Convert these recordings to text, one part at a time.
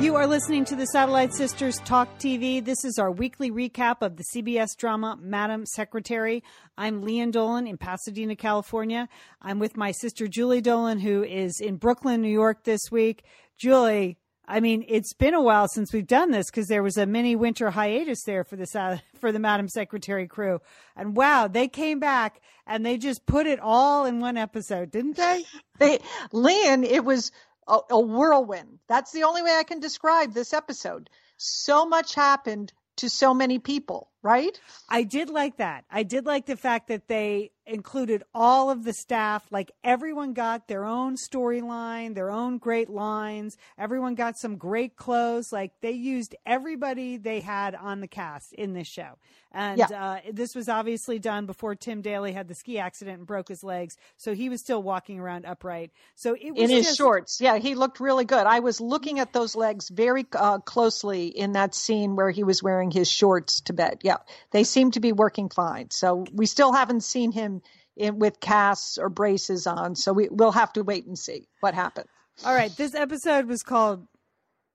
You are listening to the Satellite Sisters Talk TV. This is our weekly recap of the CBS drama Madam Secretary. I'm Lian Dolan in Pasadena, California. I'm with my sister Julie Dolan, who is in Brooklyn, New York this week. Julie, I mean, it's been a while since we've done this because there was a mini winter hiatus there for the for the Madam Secretary crew, and wow, they came back and they just put it all in one episode, didn't they? They, Lian, it was a, a whirlwind. That's the only way I can describe this episode. So much happened to so many people, right? I did like that. I did like the fact that they included all of the staff. Like everyone got their own storyline, their own great lines. Everyone got some great clothes. Like they used everybody they had on the cast in this show. And yeah. uh, this was obviously done before Tim Daly had the ski accident and broke his legs. So he was still walking around upright. So it was in his just... shorts. Yeah, he looked really good. I was looking at those legs very uh, closely in that scene where he was wearing his shorts to bed. Yeah, they seem to be working fine. So we still haven't seen him in, with casts or braces on. So we, we'll have to wait and see what happens. All right. This episode was called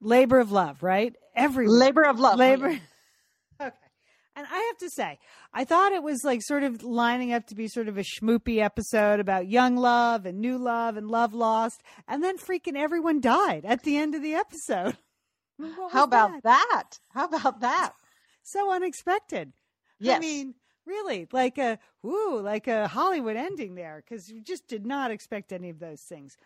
Labor of Love, right? Every Labor of Love. Labor. Okay, and I have to say, I thought it was like sort of lining up to be sort of a schmoopy episode about young love and new love and love lost. And then freaking everyone died at the end of the episode. How about that? that? How about that? So unexpected. Yes. I mean, really, like a, woo, like a Hollywood ending there because you just did not expect any of those things.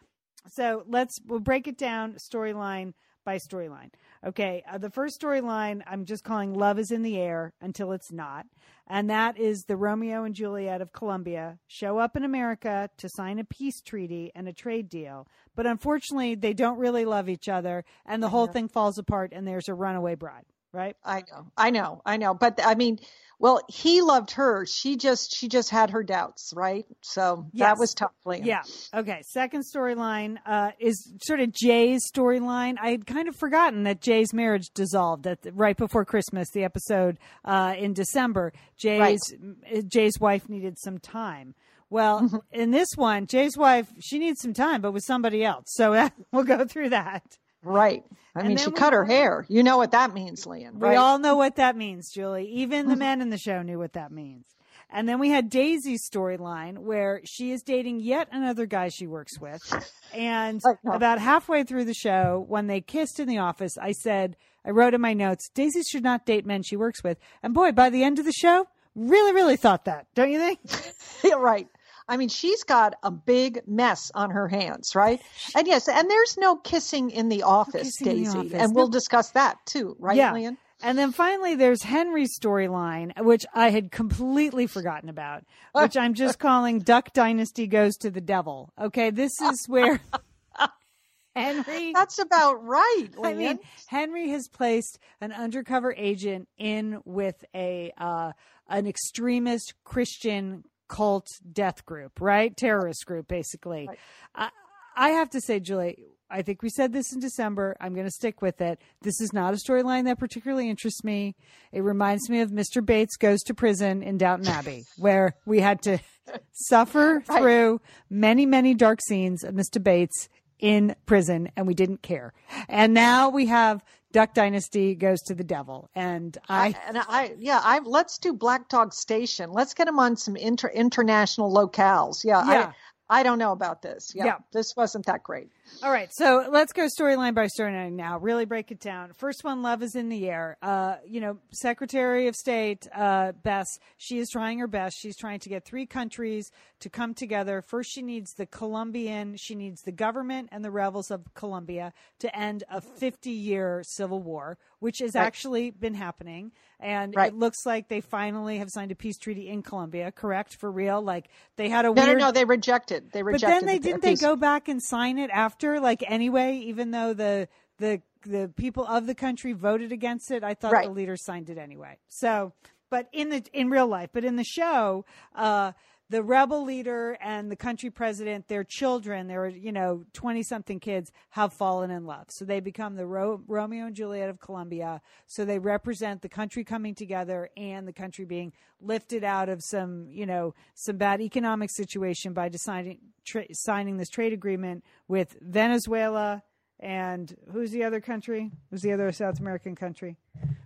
So let's, we'll break it down storyline by storyline. Okay, uh, the first storyline I'm just calling Love is in the Air until it's not. And that is the Romeo and Juliet of Colombia show up in America to sign a peace treaty and a trade deal. But unfortunately, they don't really love each other, and the whole thing falls apart, and there's a runaway bride, right? I know, I know, I know. But I mean, well, he loved her. She just she just had her doubts, right? So yes. that was tough. Lian. Yeah. Okay. Second storyline uh, is sort of Jay's storyline. I had kind of forgotten that Jay's marriage dissolved at the, right before Christmas. The episode uh, in December. Jay's right. Jay's wife needed some time. Well, mm-hmm. in this one, Jay's wife she needs some time, but with somebody else. So we'll go through that. Right. I and mean, she cut her hair. You know what that means, Lian. Right? We all know what that means, Julie. Even the mm-hmm. men in the show knew what that means. And then we had Daisy's storyline where she is dating yet another guy she works with. And about halfway through the show, when they kissed in the office, I said, I wrote in my notes, Daisy should not date men she works with. And boy, by the end of the show, really, really thought that, don't you think? yeah, right. I mean, she's got a big mess on her hands, right? And yes, and there's no kissing in the office, Daisy. The office. And we'll discuss that too, right, yeah. Lian? And then finally, there's Henry's storyline, which I had completely forgotten about, which I'm just calling Duck Dynasty Goes to the Devil. Okay, this is where Henry. That's about right. Lian. I mean, Henry has placed an undercover agent in with a uh, an extremist Christian cult death group, right? Terrorist group, basically. Right. I, I have to say, Julie, I think we said this in December. I'm going to stick with it. This is not a storyline that particularly interests me. It reminds me of Mr. Bates goes to prison in Downton Abbey, where we had to suffer right. through many, many dark scenes of Mr. Bates in prison and we didn't care. And now we have Duck Dynasty goes to the devil. And I, I and I yeah, I let's do Black Dog Station. Let's get him on some inter, international locales. Yeah, yeah. I, I don't know about this. Yeah, yeah, this wasn't that great. All right, so let's go storyline by storyline now. Really break it down. First one, love is in the air. Uh, you know, Secretary of State uh, Bess, she is trying her best. She's trying to get three countries to come together. First, she needs the Colombian, she needs the government and the rebels of Colombia to end a 50-year civil war, which has right. actually been happening. And right. it looks like they finally have signed a peace treaty in Colombia. Correct for real? Like they had a no, weird... no, no. They rejected. They rejected. But then they didn't. They go back and sign it after like anyway, even though the the the people of the country voted against it, I thought right. the leader signed it anyway. So, but in the in real life, but in the show, uh, the rebel leader and the country president, their children, their you know twenty something kids, have fallen in love. So they become the Ro- Romeo and Juliet of Colombia. So they represent the country coming together and the country being lifted out of some you know some bad economic situation by deciding tra- signing this trade agreement with Venezuela and who's the other country? Who's the other South American country?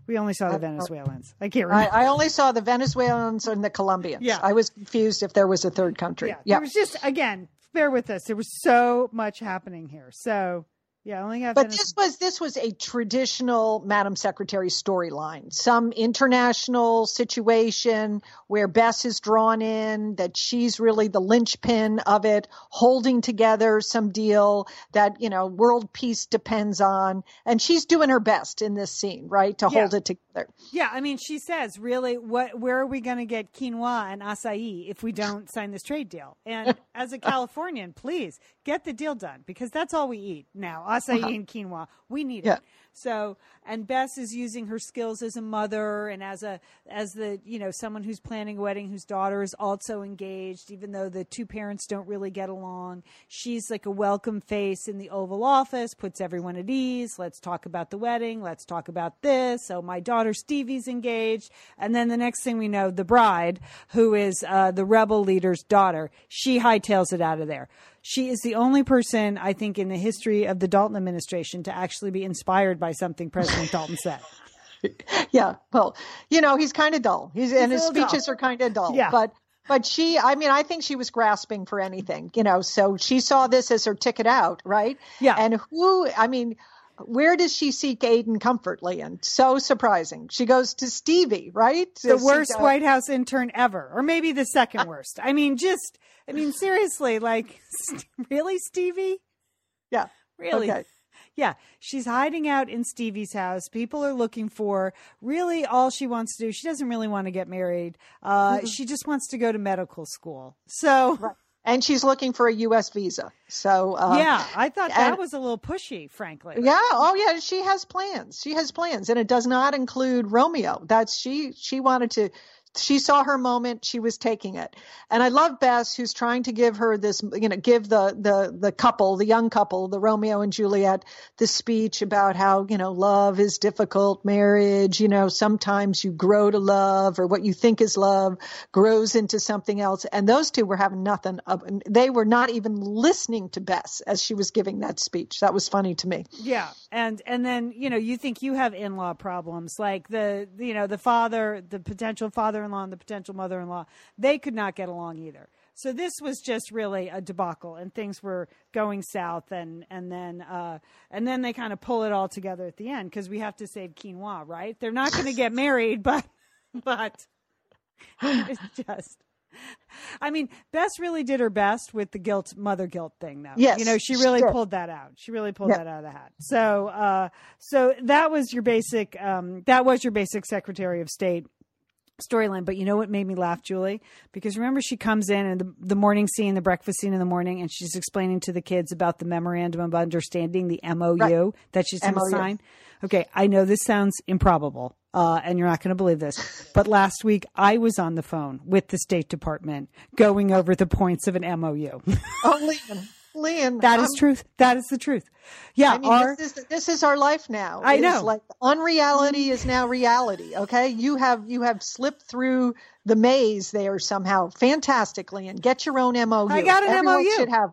We only saw the uh, uh, Venezuelans. I can't remember. I, I only saw the Venezuelans and the Colombians. Yeah. I was confused if there was a third country. yeah. There was just again, bear with us. There was so much happening here. So yeah, I only have. But this was this was a traditional Madam Secretary storyline. Some international situation where Bess is drawn in, that she's really the linchpin of it, holding together some deal that you know world peace depends on, and she's doing her best in this scene, right, to Yeah. hold it together. Yeah, I mean, she says, really, what? Where are we going to get quinoa and acai if we don't sign this trade deal? And as a Californian, please get the deal done because that's all we eat now: acai uh-huh. and quinoa. We need Yeah. it. So, and Bess is using her skills as a mother and as a as the you know someone who's planning a wedding whose daughter is also engaged, even though the two parents don't really get along. She's like a welcome face in the Oval Office, puts everyone at ease. Let's talk about the wedding. Let's talk about this. So my daughter Stevie's engaged, and then the next thing we know, the bride, who is uh, the rebel leader's daughter, she hightails it out of there. She is the only person, I think, in the history of the Dalton administration to actually be inspired by something President Dalton said. Yeah, well, you know, he's kind of dull. He's, and his little dull. speeches are kind of dull. Yeah. But but she, I mean, I think she was grasping for anything, you know. So she saw this as her ticket out, right? Yeah. And who? I mean, where does she seek aid and comfort, Lian? So surprising. She goes to Stevie, right? the seek worst White House intern ever, or maybe the second worst. I mean, just, I mean, seriously, like, really, Stevie? Yeah. Really? Okay. Yeah, she's hiding out in Stevie's house. People are looking for really all she wants to do. She doesn't really want to get married. Uh, She just wants to go to medical school. So, And she's looking for a U.S. visa. So uh, yeah, I thought that and- was a little pushy, frankly. Yeah. Oh, yeah. She has plans. She has plans, and it does not include Romeo. That's she. She wanted to. She saw her moment. She was taking it, and I love Bess, who's trying to give her this. You know, give the the the couple, the young couple, the Romeo and Juliet, the speech about how you know love is difficult, marriage. You know, sometimes you grow to love, or what you think is love grows into something else. And those two were having nothing. Of, they were not even listening to Bess as she was giving that speech. That was funny to me. Yeah, and and then you know you think you have in law problems like the you know the father, the potential father-in-law, and the potential mother-in-law. They could not get along either. So this was just really a debacle, and things were going south, and and then uh, and then they kind of pull it all together at the end because we have to save quinoa, right? They're not going to get married, but but it's just. I mean, Bess really did her best with the guilt, mother guilt thing, though. Yes, you know, she really did. pulled that out. She really pulled Yeah. that out of the hat. So, uh, so that was your basic. Um, that was your basic Secretary of State storyline. But you know what made me laugh, Julie? Because remember, she comes in and the, the morning scene, the breakfast scene in the morning, and she's explaining to the kids about the memorandum of understanding, the MOU Right. that she's going to sign. Okay, I know this sounds improbable, uh, and you're not going to believe this, but last week I was on the phone with the State Department going over the points of an MOU. Oh, Lian, Lian, that is I'm- truth. That is the truth. Yeah, I mean, our, this is this is our life now. I It know. like unreality is now reality. Okay, you have you have slipped through the maze there somehow fantastically, and get your own MOU. I got an Everyone MOU. Should have.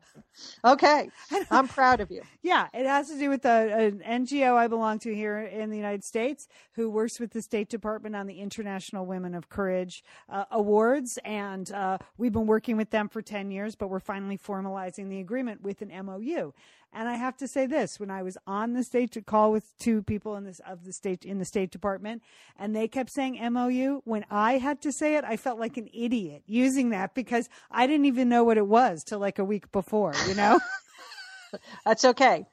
Okay, I'm proud of you. Yeah, it has to do with a, an NGO I belong to here in the United States who works with the State Department on the International Women of Courage uh, Awards. And uh, we've been working with them for 10 years, but we're finally formalizing the agreement with an MOU. And I have to say this: when I was on the state to call with two people in this of the state in the State Department, and they kept saying MOU, when I had to say it, I felt like an idiot using that because I didn't even know what it was till like a week before. You know? That's okay.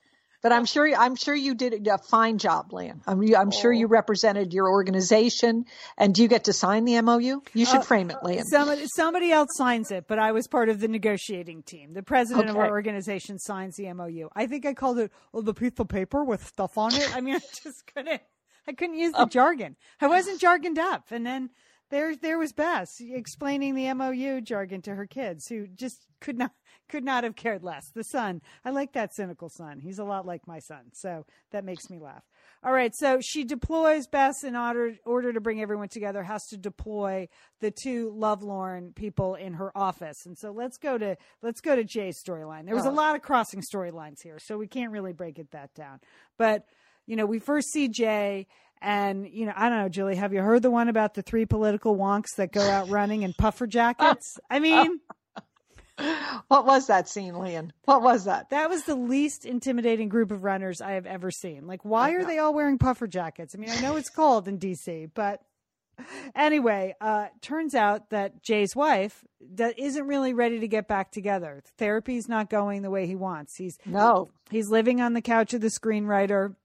But I'm sure I'm sure you did a fine job, Lian. I'm, I'm sure Oh. you represented your organization. And do you get to sign the MOU? You should uh, frame it, Lian. Somebody, somebody else signs it, but I was part of the negotiating team. The president of our organization signs the MOU. I think I called it oh, the piece of paper with stuff on it. I mean, I just couldn't. I couldn't use the oh. jargon. I wasn't jargoned up. And then there, there was Bess explaining the MOU jargon to her kids, who just could not, could not have cared less. The son, I like that cynical son. He's a lot like my son, so that makes me laugh. All right, so she deploys Bess in order order to bring everyone together. Has to deploy the two lovelorn people in her office, and so let's go to let's go to Jay's storyline. There was a Oh. lot of crossing storylines here, so we can't really break it that down. But you know, we first see Jay, and you know, I don't know, Julie, have you heard the one about the three political wonks that go out running in puffer jackets? I mean. What was that scene, Lian? What was that? That was the least intimidating group of runners I have ever seen. Like, why are they all wearing puffer jackets? I mean, I know it's cold in DC, but anyway, uh, turns out that Jay's wife that isn't really ready to get back together. Therapy's not going the way he wants. He's No. he's living on the couch of the screenwriter.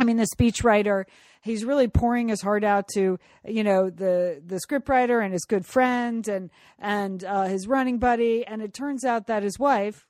I mean, the speechwriter. He's really pouring his heart out to, you know, the the scriptwriter and his good friend and and uh, his running buddy. And it turns out that his wife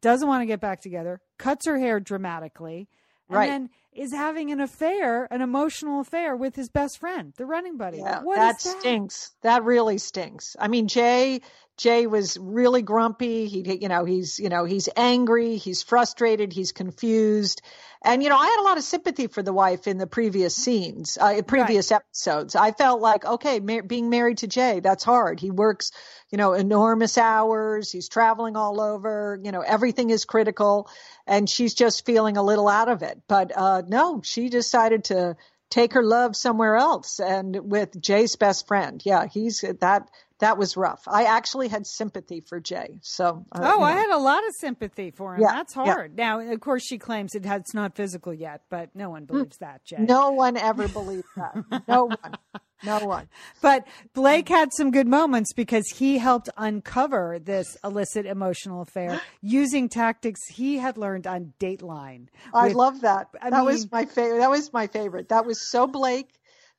doesn't want to get back together, cuts her hair dramatically, and Right. then is having an affair, an emotional affair with his best friend, the running buddy. Yeah, What that is that? stinks. That really stinks. I mean, Jay Jay was really grumpy. He, you know, he's, you know, he's angry, he's frustrated, he's confused, and you know, I had a lot of sympathy for the wife in the previous scenes, uh, in previous episodes. I felt like, okay, mar- being married to Jay, that's hard. He works, you know, enormous hours. He's traveling all over. You know, everything is critical, and she's just feeling a little out of it. But uh, no, she decided to take her love somewhere else and with Jay's best friend. Yeah, he's that that was rough. I actually had sympathy for Jay. So uh, Oh, you I had a lot of sympathy for him. Yeah, That's yeah. hard. Now, of course, she claims it has, it's not physical yet, but no one believes that, Jay. no one ever believed that. No one. No one. But Blake had some good moments because he helped uncover this illicit emotional affair using tactics he had learned on Dateline. I with- love that. I that was my favorite. That was my favorite. That was so Blake.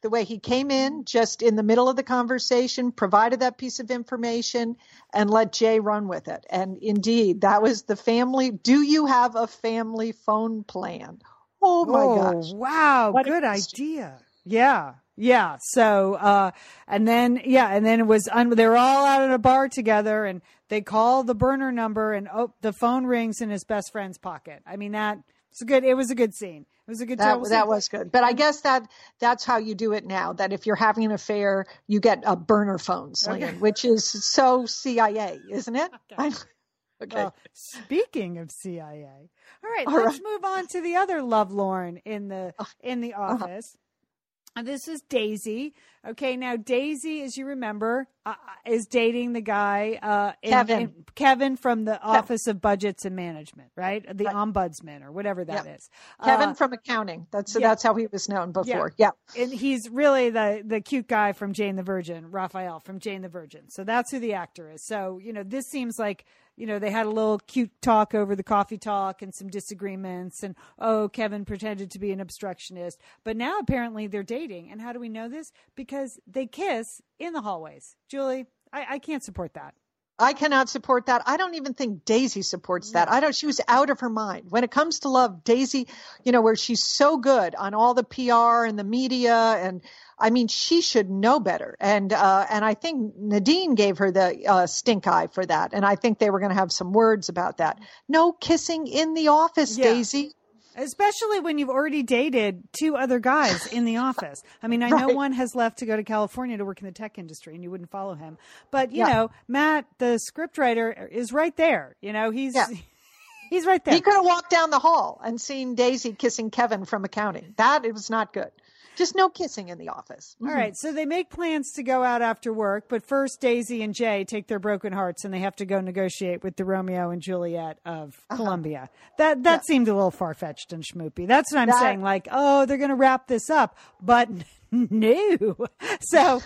The way he came in just in the middle of the conversation, provided that piece of information, and let Jay run with it. And indeed, that was the family. Do you have a family phone plan? Oh my oh, gosh. wow. What good idea. Yeah. Yeah. So, uh, and then, yeah, and then it was, un- they were all out at a bar together and they call the burner number and oh, the phone rings in his best friend's pocket. I mean, that it's a good, it was a good scene. It was a good That, that was good. But I guess that that's how you do it now. That if you're having an affair, you get a burner phones, Okay. Which is so CIA, isn't it? Okay. okay. Well, speaking of CIA, all right, All let's move on to the other lovelorn in the Oh, in the uh-huh. office. This is Daisy. Okay, now Daisy, as you remember, uh, is dating the guy uh, in- Kevin. in- Kevin from the Office of Budgets and Management, right? The Right. ombudsman or whatever that is. Kevin Uh, from accounting. That's yeah. that's how he was known before. Yeah. and he's really the the cute guy from Jane the Virgin, Rafael from Jane the Virgin. So that's who the actor is. So you know, this seems like you know they had a little cute talk over the coffee talk and some disagreements, and oh, Kevin pretended to be an obstructionist, but now apparently they're dating. And how do we know this? Because they kiss in the hallways. Julie, I, I can't support that. I cannot support that. I don't even think Daisy supports that. I don't. She was out of her mind when it comes to love. Daisy, you know, where she's so good on all the PR and the media, and I mean, she should know better. And uh, and I think Nadine gave her the uh, stink eye for that. And I think they were going to have some words about that. No kissing in the office, Yeah. Daisy. Especially when you've already dated two other guys in the office. I mean, I know one has left to go to California to work in the tech industry and you wouldn't follow him. But, you Yeah. know, Matt, the scriptwriter, is right there. You know, he's Yeah. he's right there. He could have walked down the hall and seen Daisy kissing Kevin from accounting. That it was not good. Just no kissing in the office. All mm-hmm. right, so they make plans to go out after work, but first Daisy and Jay take their broken hearts and they have to go negotiate with the Romeo and Juliet of uh-huh. Colombia. That that seemed a little far fetched and schmoopy. That's what I'm That- saying. Like, oh, they're going to wrap this up, but no. So,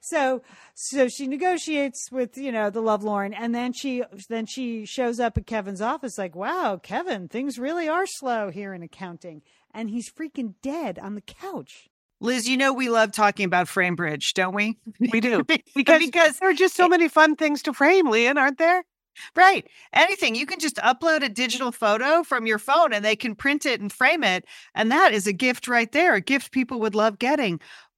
so, so she negotiates with you know the lovelorn, and then she then she shows up at Kevin's office like, wow, Kevin, things really are slow here in accounting, and he's freaking dead on the couch. Liz, you know we love talking about Framebridge, don't we? We do. because, Because there are just so many fun things to frame, Lian, aren't there? right, anything you can just upload a digital photo from your phone and they can print it and frame it, and that is a gift right there, a gift people would love getting.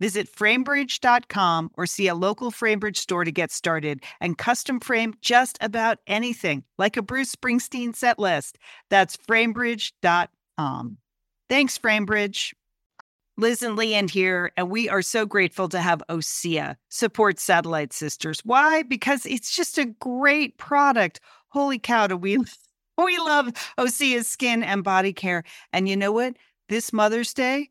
Visit framebridge.com or see a local Framebridge store to get started and custom frame just about anything, like a Bruce Springsteen set list. That's framebridge.com. Thanks, Framebridge. Liz and Lian here, and we are so grateful to have OSEA support Satellite Sisters. Why? Because it's just a great product. Holy cow, do we we love Osea's skin and body care. And you know what? This Mother's Day,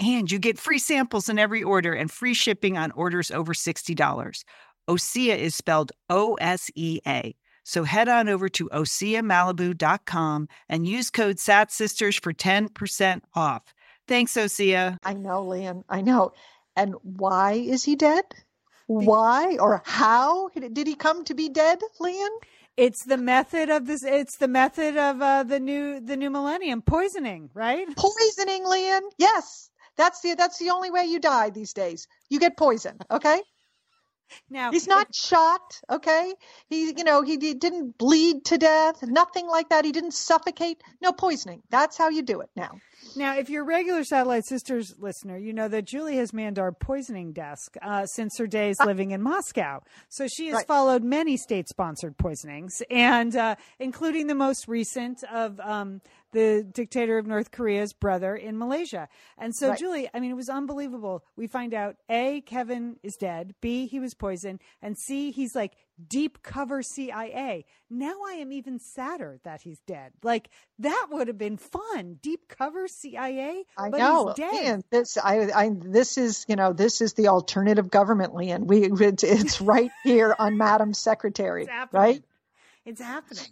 And you get free samples in every order and free shipping on orders over $60. Osea is spelled O S E A. So head on over to OseaMalibu.com and use code SATSisters for 10% off. Thanks, Osea. I know, Lian. I know. And why is he dead? Why or how did he come to be dead, Lian? It's the method of this. It's the method of uh, the new the new millennium poisoning, right? Poisoning, Lian. Yes, that's the that's the only way you die these days. You get poisoned. Okay. Now He's not shot, okay? He, you know, he, he didn't bleed to death, nothing like that. He didn't suffocate. No poisoning. That's how you do it now. Now, if you're a regular Satellite Sisters listener, you know that Julie has manned our poisoning desk uh, since her days living in Moscow. So she has Right. followed many state sponsored poisonings, and uh, including the most recent of um, the dictator of North Korea's brother in Malaysia. And so, Right. Julie, I mean, it was unbelievable. We find out A, Kevin is dead, B, he was poisoned, and C, he's like deep cover CIA. Now I am even sadder that he's dead. Like that would have been fun. Deep cover CIA. I but know. He's dead. And this, I, I, this is, you know, this is the alternative government, Lian. We, it's, it's right here on Madam Secretary, It's right? It's happening.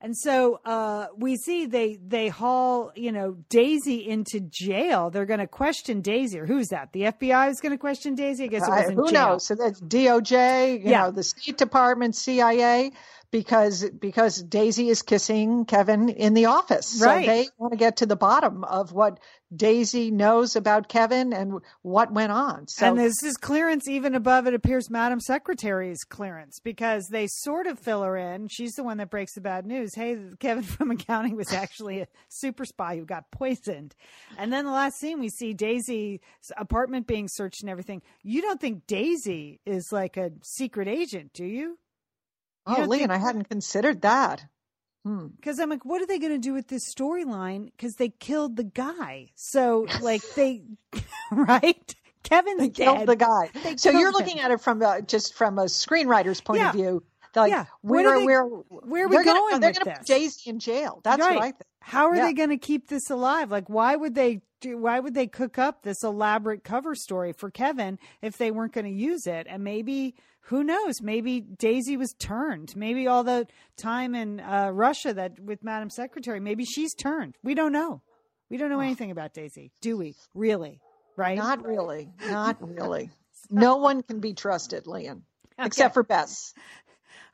And so uh, we see they they haul you know Daisy into jail. They're going to question Daisy. Or who's that? The FBI is going to question Daisy. I guess it was in who jail. knows? So that's DOJ, you Yeah. know, the State Department, CIA, because because Daisy is kissing Kevin in the office. Right. So they want to get to the bottom of what Daisy knows about Kevin and what went on. So and this is clearance even above it appears Madam Secretary's clearance because they sort of fill her in. She's the one that breaks the bad news. Hey, Kevin from accounting was actually a super spy who got poisoned. And then the last scene we see Daisy's apartment being searched and everything. You don't think Daisy is like a secret agent, do you? Oh, Lian, I hadn't considered that. Hmm. Because I'm like, what are they going to do with this storyline? Because they killed the guy. So, like, they, right? Kevin's They dead. killed the guy. They So you're looking him. at it from uh, just from a screenwriter's point Yeah. of view. Like, Yeah. Where, are they- where, where are we they're gonna, going They're going to put? Daisy in jail. That's Right. what I think. How are Yeah. they going to keep this alive? Like, why would they do? Why would they cook up this elaborate cover story for Kevin if they weren't going to use it? And maybe, who knows? Maybe Daisy was turned. Maybe all the time in uh, Russia that with Madam Secretary, maybe she's turned. We don't know. We don't know anything about Daisy, do we? Really? Right? Not really. Not really. no one can be trusted, Lian, except for Bess.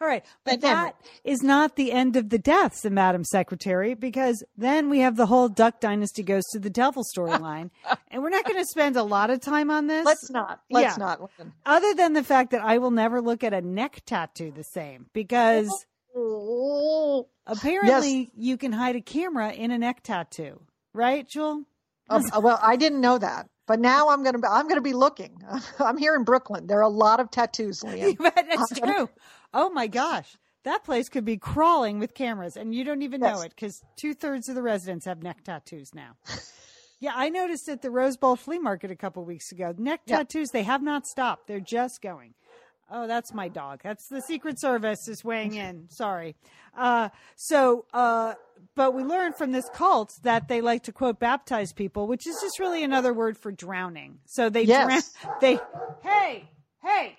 All right. But then- that is not the end of the deaths of Madam Secretary because then we have the whole Duck Dynasty goes to the devil storyline. and we're not going to spend a lot of time on this. Let's not. Let's Yeah. not. Other than the fact that I will never look at a neck tattoo the same because apparently you can hide a camera in a neck tattoo. Right, Jewel? Um, well, I didn't know that, but now I'm gonna. I'm gonna be looking. I'm here in Brooklyn. There are a lot of tattoos. But it's true. Oh my gosh. That place could be crawling with cameras and you don't even know it because two thirds of the residents have neck tattoos now. yeah, I noticed at the Rose Bowl flea market a couple weeks ago. Neck Yeah. tattoos, they have not stopped. They're just going. Oh, that's my dog. That's the Secret Service is weighing in. Sorry. Uh, so, uh, but we learned from this cult that they like to quote baptize people, which is just really another word for drowning. So they Yes. drown. They, hey, hey,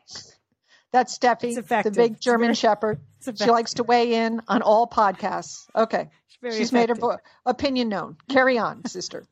That's Steffi, the big German very- Shepherd. She likes to weigh in on all podcasts. Okay, she's made her vo- opinion known. Carry on, sister.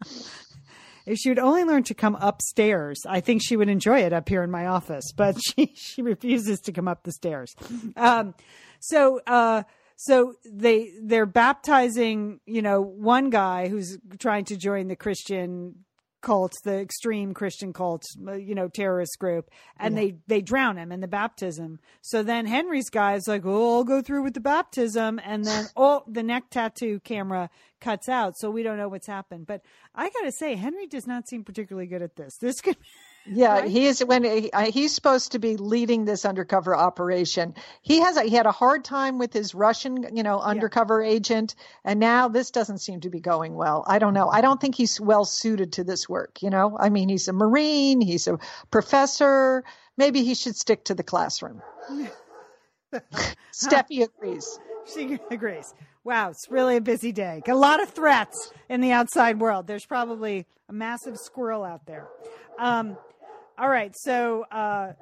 If she would only learn to come upstairs, I think she would enjoy it up here in my office. But she she refuses to come up the stairs. Um, so uh, so they they're baptizing you know one guy who's trying to join the Christian cult, the extreme Christian cult, uh, you know, terrorist group, and they they drown him in the baptism. So then Henry's guy is like, "Oh, I'll go through with the baptism," and then oh, the neck tattoo camera cuts out, so we don't know what's happened. But I gotta say, Henry does not seem particularly good at this. This could. Yeah, Right? he is when he, uh, he's supposed to be leading this undercover operation. He has a, he had a hard time with his Russian, you know, undercover agent, and now this doesn't seem to be going well. I don't know. I don't think he's well suited to this work. You know, I mean, he's a marine, he's a professor. Maybe he should stick to the classroom. Steffi agrees. She agrees. Wow, it's really a busy day. A lot of threats in the outside world. There's probably a massive squirrel out there. Um, all right, so uh,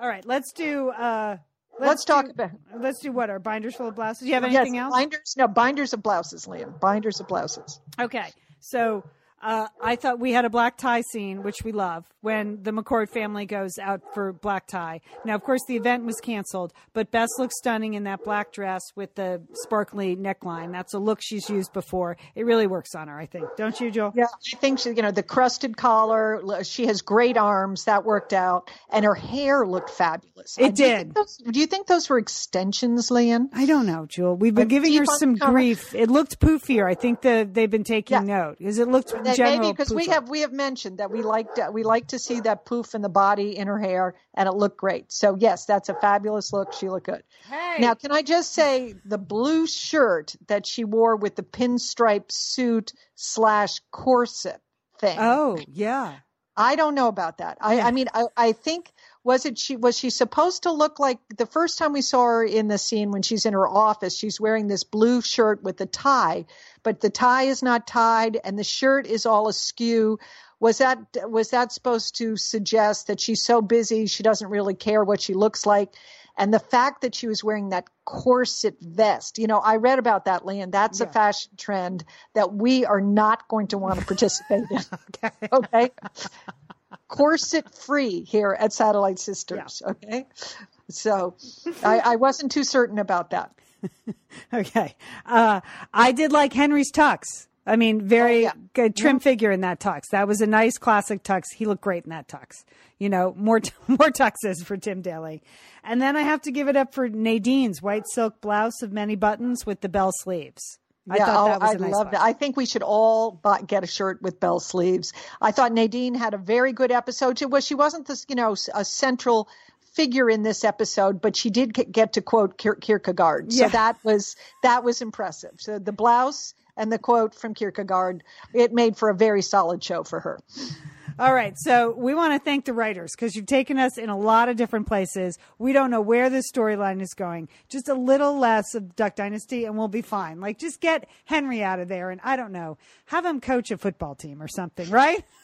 all right, let's do. Uh, Let's talk do- about- Let's do what? Our binders full of blouses. Do you have Yes, anything else? binders. No, binders of blouses, Liam. Binders of blouses. Okay, so uh, I thought we had a black tie scene, which we love, when the McCord family goes out for black tie. Now, of course, the event was canceled, but Bess looks stunning in that black dress with the sparkly neckline. That's a look she's used before. It really works on her, I think. Don't you, Joel? Yeah, I think she, you know, the crusted collar. She has great arms. That worked out, and her hair looked fabulous. It Uh, do you did. those- do you think those were extensions, Lian? I don't know, Jewel. We've been Like giving her some the grief. It looked poofier. I think that they've been taking Yeah. note because it looked That general. maybe because we have we have mentioned that we like to, we like to see that poof in the body in her hair, and it looked great. So yes, that's a fabulous look. She looked good. Hey. Now, can I just say the blue shirt that she wore with the pinstripe suit slash corset thing? Oh yeah. I don't know about that. I, I mean, I, I think was it she was she supposed to look like the first time we saw her in the scene when she's in her office? She's wearing this blue shirt with a tie, but the tie is not tied and the shirt is all askew. Was that was that supposed to suggest that she's so busy she doesn't really care what she looks like? And the fact that she was wearing that corset vest, you know, I read about that, Lian. That's a fashion trend that we are not going to want to participate in. Okay. Okay. Corset free here at Satellite Sisters. Okay. So I, I wasn't too certain about that. Okay. Uh, I did like Henry's tux. I mean, very Oh, yeah. good trim figure in that tux. That was a nice classic tux. He looked great in that tux. You know, more t- more tuxes for Tim Daly. And then I have to give it up for Nadine's white silk blouse of many buttons with the bell sleeves. I yeah, thought that was I nice that. I think we should all buy, get a shirt with bell sleeves. I thought Nadine had a very good episode. She was she wasn't this you know a central figure in this episode, but she did get, get to quote Kier- Kierkegaard. So Yeah. that was that was impressive. So the blouse and the quote from Kierkegaard, it made for a very solid show for her. All right. So we want to thank the writers because you've taken us in a lot of different places. We don't know where this storyline is going. Just a little less of Duck Dynasty and we'll be fine. Like just get Henry out of there and I don't know, have him coach a football team or something, right?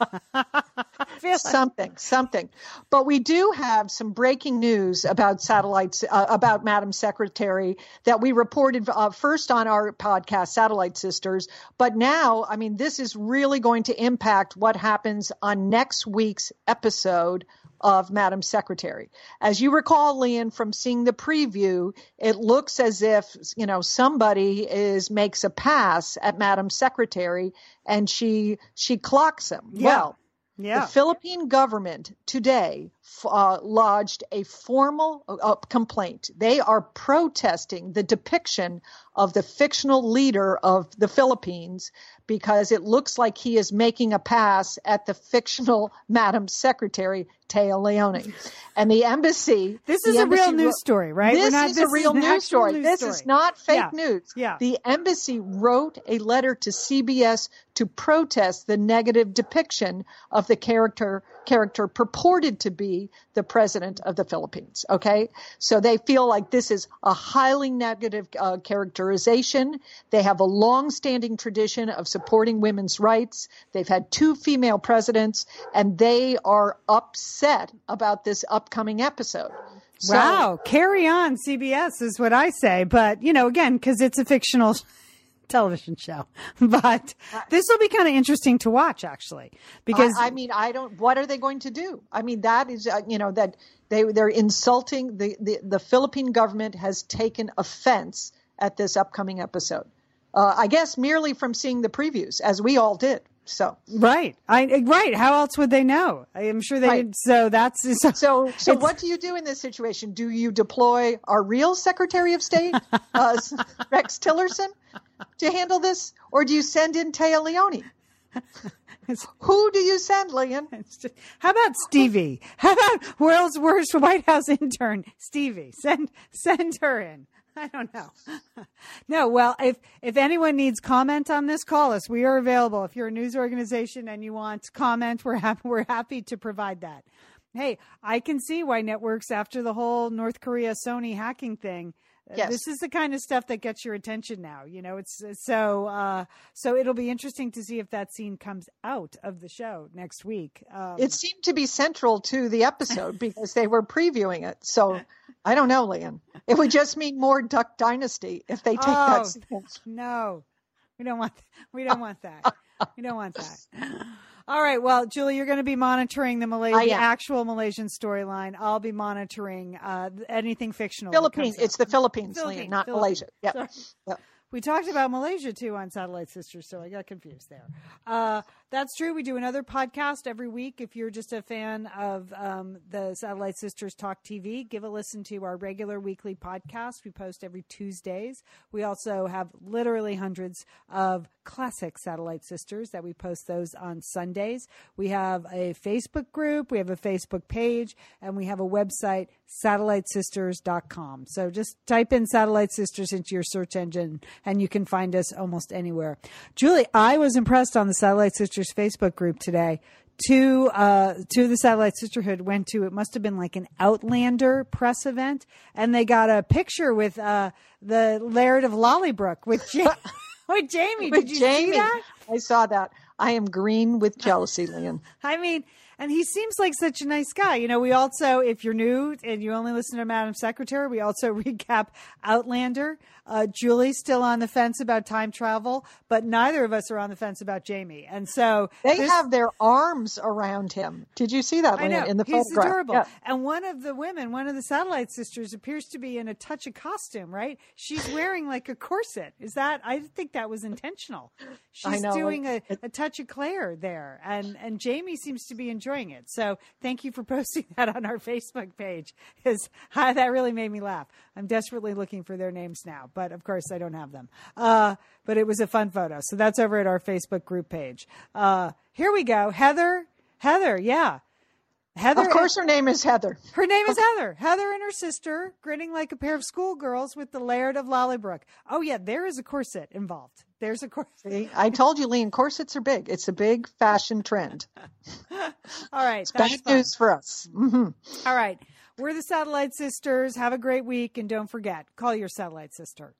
Something, something. But we do have some breaking news about satellites, uh, about Madam Secretary that we reported uh, first on our podcast, Satellite Sisters. But now, I mean, this is really going to impact what happens on next week's episode of Madam Secretary. As you recall, Lian, from seeing the preview, it looks as if, you know, somebody is makes a pass at Madam Secretary and she she clocks him. Yeah. Well, yeah. the Philippine government today uh, lodged a formal uh, complaint. They are protesting the depiction of the fictional leader of the Philippines because it looks like he is making a pass at the fictional Madam Secretary Téa Leoni. And the embassy. This the is a real news story, right? This not- is this a real news story. news this story. is not fake Yeah. news. Yeah. The embassy wrote a letter to CBS to protest the negative depiction of the character character purported to be the president of the Philippines. Okay, so they feel like this is a highly negative uh, characterization. They have a long-standing tradition of supporting women's rights. They've had two female presidents, and they are upset about this upcoming episode. So- wow. Carry on, CBS is what I say. But, you know, again, because it's a fictional television show. But this will be kind of interesting to watch, actually, because I, I mean, I don't. What are they going to do? I mean, that is, uh, you know, that they they're insulting the the the Philippine government has taken offense at this upcoming episode. Uh, I guess merely from seeing the previews, as we all did. So, right, I right. How else would they know? I am sure they Right. did. So that's so. so, so what do you do in this situation? Do you deploy our real Secretary of State, uh, Rex Tillerson, to handle this, or do you send in Téa Leoni? Who do you send, Lian? How about Stevie? How about world's worst White House intern, Stevie? Send send her in. I don't know. no, well, if if anyone needs comment on this, call us. We are available. If you're a news organization and you want comment, we're happy we're happy to provide that. Hey, I can see why networks after the whole North Korea Sony hacking thing. Uh, Yes. This is the kind of stuff that gets your attention now. You know, it's so uh, so it'll be interesting to see if that scene comes out of the show next week. Um, It seemed to be central to the episode because they were previewing it. So I don't know, Lian. It would just mean more Duck Dynasty if they take Oh. that sequence. No, we don't want. We don't want that. We don't want that. All right. Well, Julie, you're going to be monitoring the Malay, I the am. actual Malaysian storyline. I'll be monitoring uh, anything fictional. Philippines. It's the Philippines, Philippines, not Philippines. Malaysia. Yep. Yep. We talked about Malaysia too on Satellite Sisters, so I got confused there. Uh, that's true. We do another podcast every week. If you're just a fan of um, the Satellite Sisters Talk TV, give a listen to our regular weekly podcast. We post every Tuesdays. We also have literally hundreds of classic Satellite Sisters that we post those on Sundays. We have a Facebook group, we have a Facebook page, and we have a website, satellitesisters.com. So just type in Satellite Sisters into your search engine and you can find us almost anywhere. Julie, I was impressed on the Satellite Sisters Facebook group today. two uh two of the satellite sisterhood went to it must have been like an outlander press event and they got a picture with uh the laird of Lallybroch with ja- with jamie With did you Jamie. see that I saw that. I am green with jealousy, Lian. I mean, and he seems like such a nice guy. You know, we also, if you're new and you only listen to Madam Secretary, we also recap Outlander. Uh, Julie's still on the fence about time travel, but neither of us are on the fence about Jamie. And so They this- have their arms around him. Did you see that I know in the he's photograph? adorable, Yeah. and one of the women, one of the satellite sisters, appears to be in a touch of costume. Right? She's wearing like a corset. Is that? I think that was intentional. She's doing a, a touch of Claire there, and and Jamie seems to be enjoying it. So thank you for posting that on our Facebook page, because that really made me laugh. I'm desperately looking for their names now, but of course I don't have them. Uh, but it was a fun photo, so that's over at our Facebook group page. Uh, here we go, Heather. Heather, yeah. Heather, Of course, her name is Heather. her name is Heather. Heather and her sister grinning like a pair of schoolgirls with the Laird of Lallybroch. Oh yeah, there is a corset involved. There's a corset. I told you, Lian, corsets are big. It's a big fashion trend. All right, It's bad fun. news for us. hmm All right, we're the Satellite Sisters. Have a great week, and don't forget, call your Satellite Sister.